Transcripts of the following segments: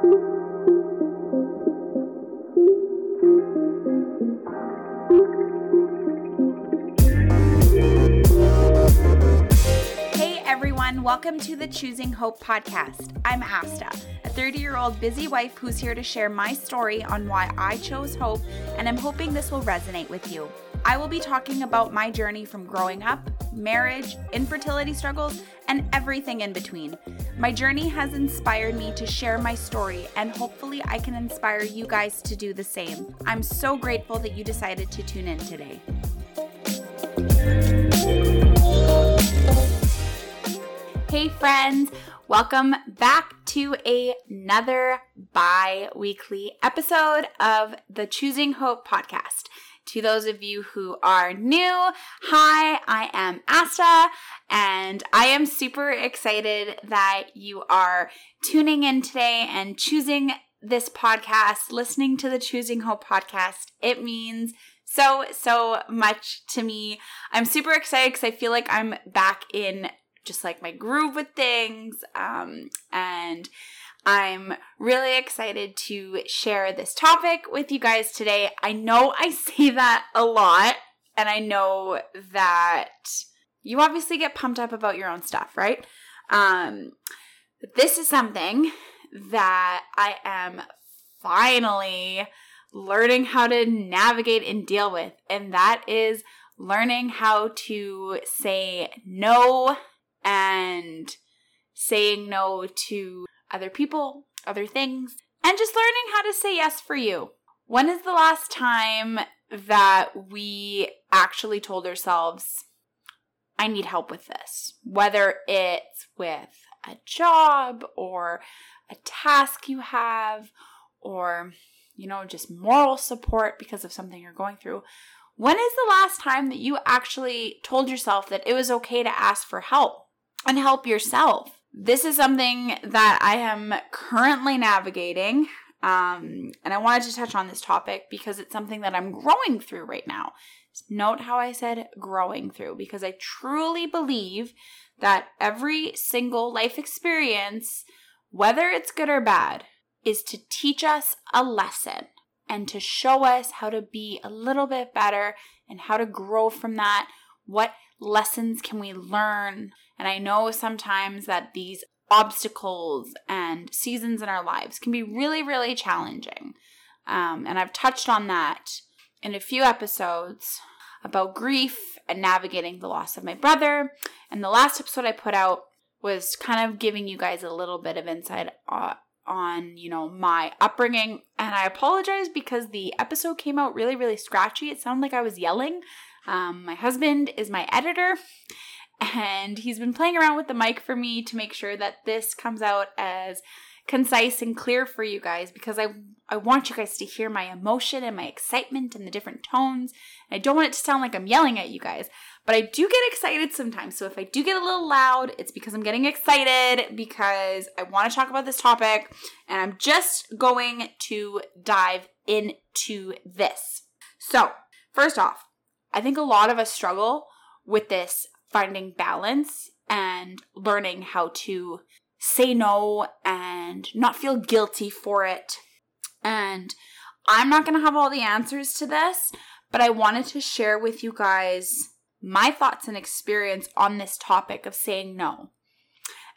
Hey everyone, welcome to the Choosing Hope podcast. I'm Asta, a 30 year old busy wife who's here to share my story on why I chose hope, and I'm hoping this will resonate with you. I will be talking about my journey from growing up, marriage, infertility struggles, and everything in between. My journey has inspired me to share my story, and hopefully, I can inspire you guys to do the same. I'm so grateful that you decided to tune in today. Hey, friends, welcome back to another bi weekly episode of the Choosing Hope podcast. To those of you who are new, hi, I am Asta, and I am super excited that you are tuning in today and choosing this podcast, listening to the Choosing Hope podcast. It means so, so much to me. I'm super excited because I feel like I'm back in just like my groove with things. Um, and I'm really excited to share this topic with you guys today. I know I say that a lot, and I know that you obviously get pumped up about your own stuff, right? Um, but this is something that I am finally learning how to navigate and deal with, and that is learning how to say no and saying no to other people, other things, and just learning how to say yes for you. When is the last time that we actually told ourselves, I need help with this? Whether it's with a job or a task you have or, you know, just moral support because of something you're going through. When is the last time that you actually told yourself that it was okay to ask for help and help yourself? This is something that I am currently navigating. Um, and I wanted to touch on this topic because it's something that I'm growing through right now. Note how I said growing through because I truly believe that every single life experience, whether it's good or bad, is to teach us a lesson and to show us how to be a little bit better and how to grow from that. What lessons can we learn? And I know sometimes that these obstacles and seasons in our lives can be really, really challenging. Um, and I've touched on that in a few episodes about grief and navigating the loss of my brother. And the last episode I put out was kind of giving you guys a little bit of insight uh, on, you know, my upbringing. And I apologize because the episode came out really, really scratchy. It sounded like I was yelling. Um, my husband is my editor, and he's been playing around with the mic for me to make sure that this comes out as concise and clear for you guys because I I want you guys to hear my emotion and my excitement and the different tones. I don't want it to sound like I'm yelling at you guys, but I do get excited sometimes. So if I do get a little loud, it's because I'm getting excited because I want to talk about this topic and I'm just going to dive into this. So, first off, I think a lot of us struggle with this finding balance and learning how to say no and not feel guilty for it. And I'm not going to have all the answers to this, but I wanted to share with you guys my thoughts and experience on this topic of saying no.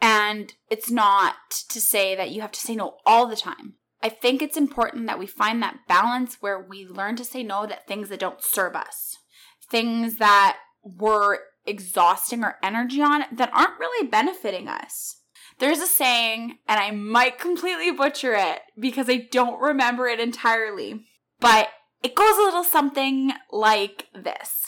And it's not to say that you have to say no all the time. I think it's important that we find that balance where we learn to say no that things that don't serve us, things that we're exhausting our energy on that aren't really benefiting us. There's a saying, and I might completely butcher it because I don't remember it entirely, but it goes a little something like this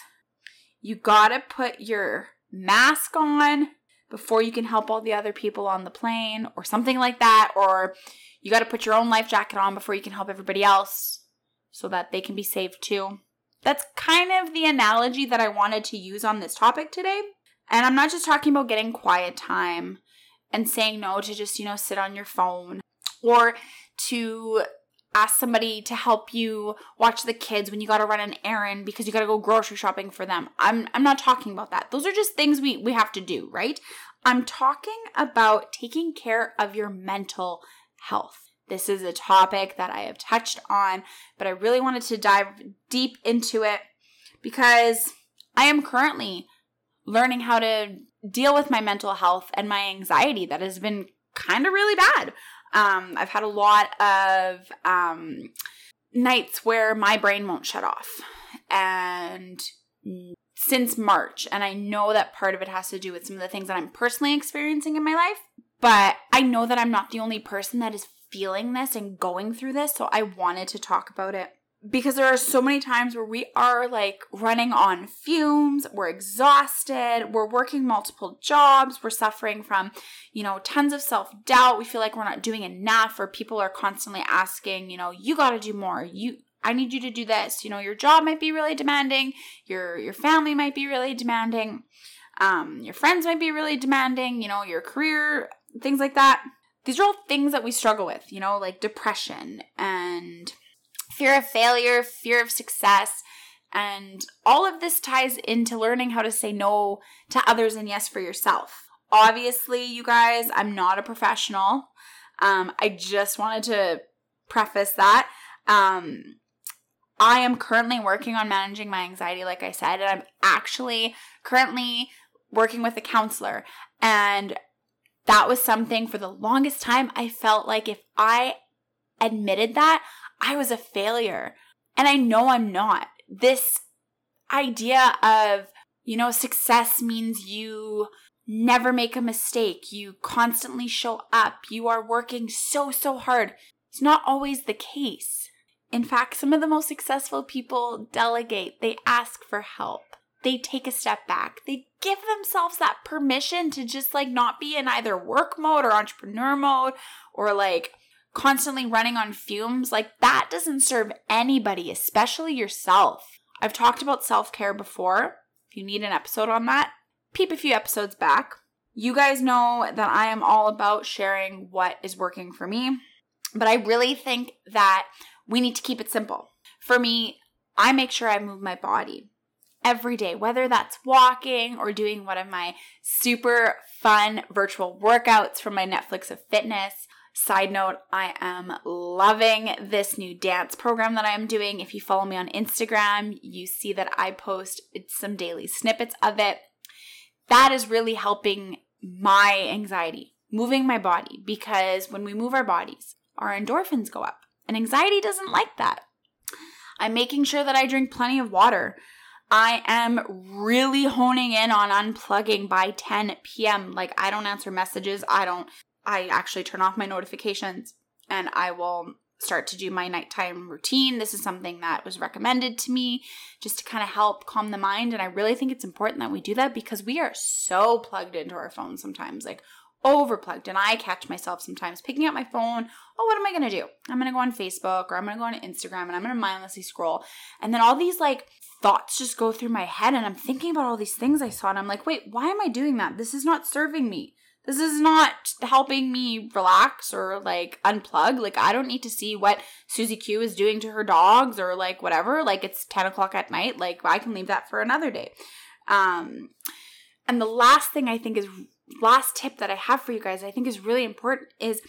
You gotta put your mask on before you can help all the other people on the plane, or something like that, or you gotta put your own life jacket on before you can help everybody else so that they can be saved too. That's kind of the analogy that I wanted to use on this topic today. And I'm not just talking about getting quiet time and saying no to just, you know, sit on your phone or to ask somebody to help you watch the kids when you got to run an errand because you got to go grocery shopping for them. I'm I'm not talking about that. Those are just things we we have to do, right? I'm talking about taking care of your mental health. This is a topic that I have touched on, but I really wanted to dive deep into it because I am currently learning how to deal with my mental health and my anxiety that has been kind of really bad. Um, I've had a lot of um, nights where my brain won't shut off. And since March, and I know that part of it has to do with some of the things that I'm personally experiencing in my life, but I know that I'm not the only person that is feeling this and going through this. So I wanted to talk about it because there are so many times where we are like running on fumes, we're exhausted, we're working multiple jobs, we're suffering from, you know, tons of self-doubt. We feel like we're not doing enough or people are constantly asking, you know, you got to do more. You I need you to do this. You know, your job might be really demanding, your your family might be really demanding. Um, your friends might be really demanding, you know, your career, things like that. These are all things that we struggle with, you know, like depression and fear of failure, fear of success. And all of this ties into learning how to say no to others and yes for yourself. Obviously, you guys, I'm not a professional. Um, I just wanted to preface that. Um, I am currently working on managing my anxiety, like I said, and I'm actually currently working with a counselor. And that was something for the longest time I felt like if I admitted that, I was a failure. And I know I'm not. This idea of, you know, success means you never make a mistake, you constantly show up, you are working so, so hard. It's not always the case. In fact, some of the most successful people delegate, they ask for help. They take a step back. They give themselves that permission to just like not be in either work mode or entrepreneur mode or like constantly running on fumes, like that doesn't serve anybody, especially yourself. I've talked about self care before. If you need an episode on that, peep a few episodes back. You guys know that I am all about sharing what is working for me, but I really think that we need to keep it simple. For me, I make sure I move my body every day, whether that's walking or doing one of my super fun virtual workouts from my Netflix of fitness. Side note, I am loving this new dance program that I am doing. If you follow me on Instagram, you see that I post some daily snippets of it. That is really helping my anxiety, moving my body, because when we move our bodies, our endorphins go up, and anxiety doesn't like that. I'm making sure that I drink plenty of water. I am really honing in on unplugging by 10 p.m. Like, I don't answer messages. I don't I actually turn off my notifications and I will start to do my nighttime routine. This is something that was recommended to me just to kind of help calm the mind. And I really think it's important that we do that because we are so plugged into our phones sometimes, like overplugged. And I catch myself sometimes picking up my phone. Oh, what am I going to do? I'm going to go on Facebook or I'm going to go on Instagram and I'm going to mindlessly scroll. And then all these like thoughts just go through my head and I'm thinking about all these things I saw and I'm like, wait, why am I doing that? This is not serving me this is not helping me relax or like unplug. Like, I don't need to see what Susie Q is doing to her dogs or like whatever. Like, it's 10 o'clock at night. Like, I can leave that for another day. Um, and the last thing I think is, last tip that I have for you guys, I think is really important is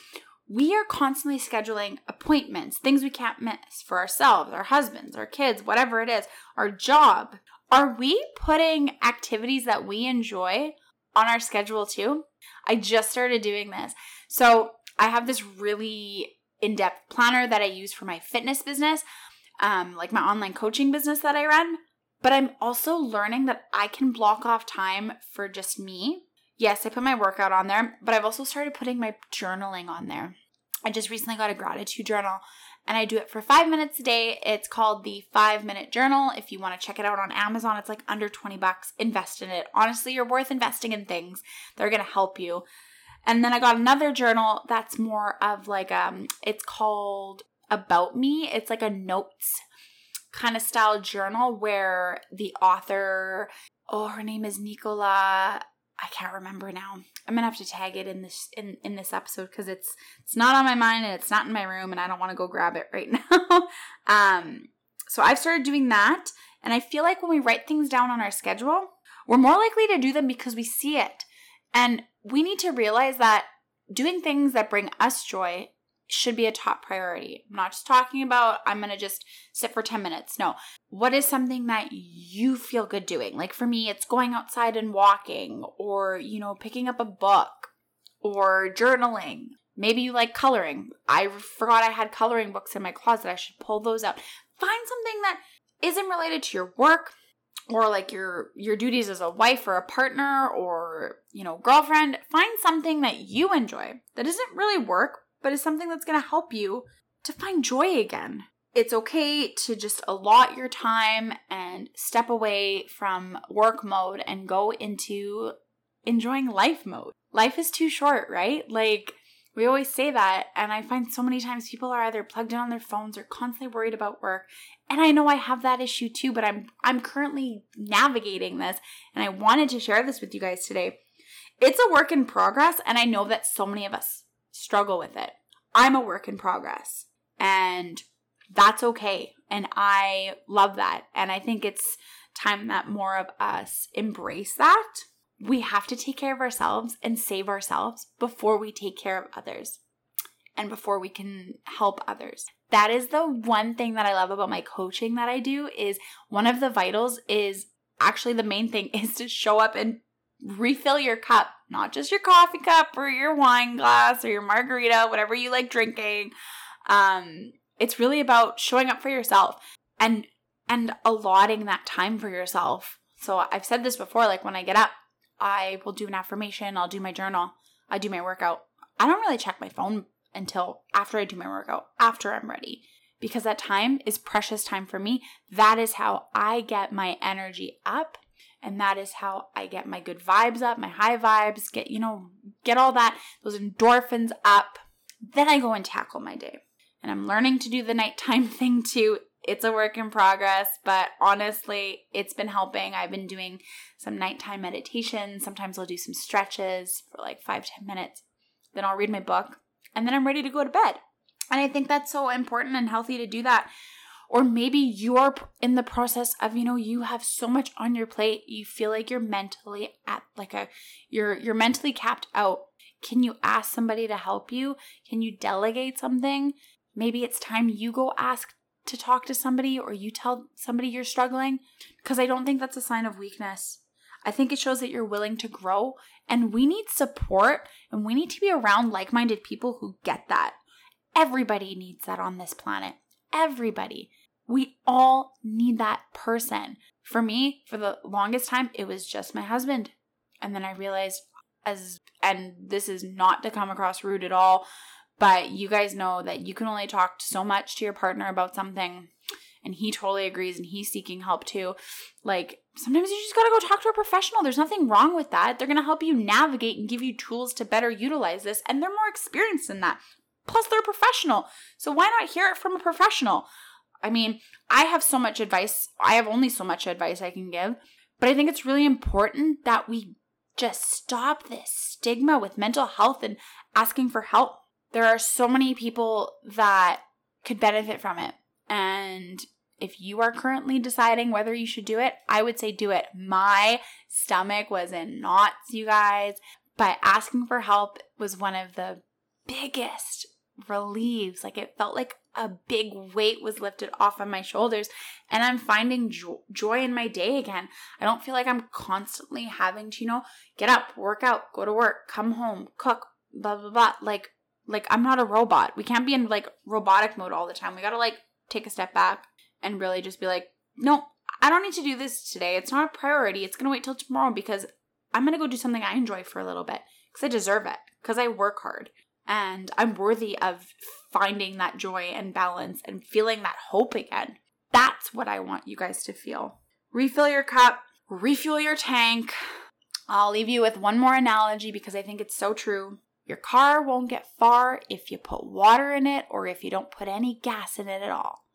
we are constantly scheduling appointments, things we can't miss for ourselves, our husbands, our kids, whatever it is, our job. Are we putting activities that we enjoy on our schedule too? I just started doing this. So I have this really in depth planner that I use for my fitness business, um, like my online coaching business that I run. But I'm also learning that I can block off time for just me. Yes, I put my workout on there, but I've also started putting my journaling on there. I just recently got a gratitude journal and I do it for five minutes a day. It's called the Five Minute Journal. If you want to check it out on Amazon, it's like under 20 bucks. Invest in it. Honestly, you're worth investing in things that are going to help you. And then I got another journal that's more of like um it's called About Me. It's like a notes kind of style journal where the author oh her name is Nicola I can't remember now. I'm gonna have to tag it in this in in this episode because it's it's not on my mind and it's not in my room and I don't want to go grab it right now. um, so I've started doing that, and I feel like when we write things down on our schedule, we're more likely to do them because we see it, and we need to realize that doing things that bring us joy should be a top priority. I'm not just talking about I'm going to just sit for 10 minutes. No. What is something that you feel good doing? Like for me, it's going outside and walking or, you know, picking up a book or journaling. Maybe you like coloring. I forgot I had coloring books in my closet. I should pull those out. Find something that isn't related to your work or like your your duties as a wife or a partner or, you know, girlfriend. Find something that you enjoy that isn't really work, but is something that's going to help you to find joy again. It's okay to just allot your time and step away from work mode and go into enjoying life mode. Life is too short, right? Like, we always say that, and I find so many times people are either plugged in on their phones or constantly worried about work. And I know I have that issue too, but I'm I'm currently navigating this, and I wanted to share this with you guys today. It's a work in progress, and I know that so many of us struggle with it. I'm a work in progress and that's okay. And I love that. And I think it's time that more of us embrace that. We have to take care of ourselves and save ourselves before we take care of others and before we can help others. That is the one thing that I love about my coaching that I do is one of the vitals is actually the main thing is to show up and refill your cup, not just your coffee cup or your wine glass or your margarita, whatever you like drinking. Um, it's really about showing up for yourself and and allotting that time for yourself. So I've said this before, like when I get up, I will do an affirmation, I'll do my journal, I do my workout. I don't really check my phone until after I do my workout, after I'm ready. Because that time is precious time for me. That is how I get my energy up and that is how I get my good vibes up, my high vibes, get, you know, get all that, those endorphins up. Then I go and tackle my day. And I'm learning to do the nighttime thing too. It's a work in progress, but honestly, it's been helping. I've been doing some nighttime meditation. Sometimes I'll do some stretches for like five, ten minutes. Then I'll read my book, and then I'm ready to go to bed. And I think that's so important and healthy to do that or maybe you're in the process of you know you have so much on your plate you feel like you're mentally at like a you're you're mentally capped out can you ask somebody to help you can you delegate something maybe it's time you go ask to talk to somebody or you tell somebody you're struggling because i don't think that's a sign of weakness I think it shows that you're willing to grow, and we need support and we need to be around like minded people who get that. Everybody needs that on this planet. Everybody. We all need that person. For me, for the longest time, it was just my husband. And then I realized, as, and this is not to come across rude at all, but you guys know that you can only talk so much to your partner about something and he totally agrees and he's seeking help too. Like sometimes you just got to go talk to a professional. There's nothing wrong with that. They're to help you navigate and give you tools to better utilize this and they're more experienced in that. Plus they're professional. So why not hear it from a professional? I mean, I have so much advice. I have only so much advice I can give, but I think it's really important that we just stop this stigma with mental health and asking for help. There are so many people that could benefit from it. And if you are currently deciding whether you should do it, I would say do it. My stomach was in knots, you guys, but asking for help was one of the biggest relieves. Like it felt like a big weight was lifted off of my shoulders and I'm finding jo- joy in my day again. I don't feel like I'm constantly having to, you know, get up, work out, go to work, come home, cook, blah blah blah. Like like I'm not a robot. We can't be in like robotic mode all the time. We got to like take a step back and really just be like, "No, I don't need to do this today. It's not a priority. It's going to wait till tomorrow because I'm going to go do something I enjoy for a little bit cuz I deserve it cuz I work hard." And I'm worthy of finding that joy and balance and feeling that hope again. That's what I want you guys to feel. Refill your cup, refuel your tank. I'll leave you with one more analogy because I think it's so true. Your car won't get far if you put water in it or if you don't put any gas in it at all.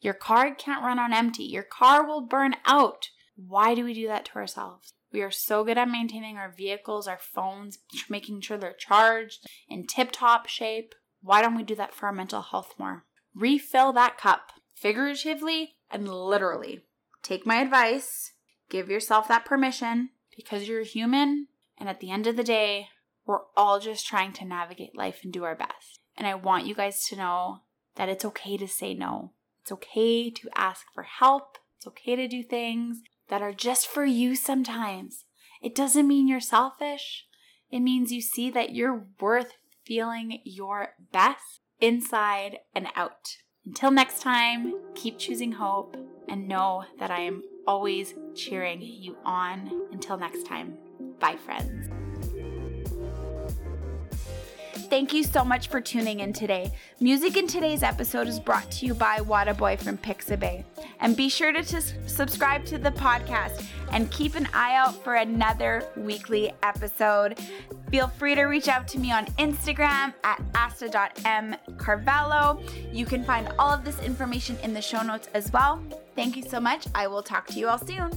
Your car can't run on empty. Your car will burn out. Why do we do that to ourselves? We are so good at maintaining our vehicles, our phones, making sure they're charged in tip top shape. Why don't we do that for our mental health more? Refill that cup, figuratively and literally. Take my advice, give yourself that permission because you're human, and at the end of the day, we're all just trying to navigate life and do our best. And I want you guys to know that it's okay to say no. It's okay to ask for help. It's okay to do things that are just for you sometimes. It doesn't mean you're selfish. It means you see that you're worth feeling your best inside and out. Until next time, keep choosing hope and know that I am always cheering you on. Until next time, bye, friends. Thank you so much for tuning in today. Music in today's episode is brought to you by Wadaboy from Pixabay. And be sure to t- subscribe to the podcast and keep an eye out for another weekly episode. Feel free to reach out to me on Instagram at asta.mcarvalho. You can find all of this information in the show notes as well. Thank you so much. I will talk to you all soon.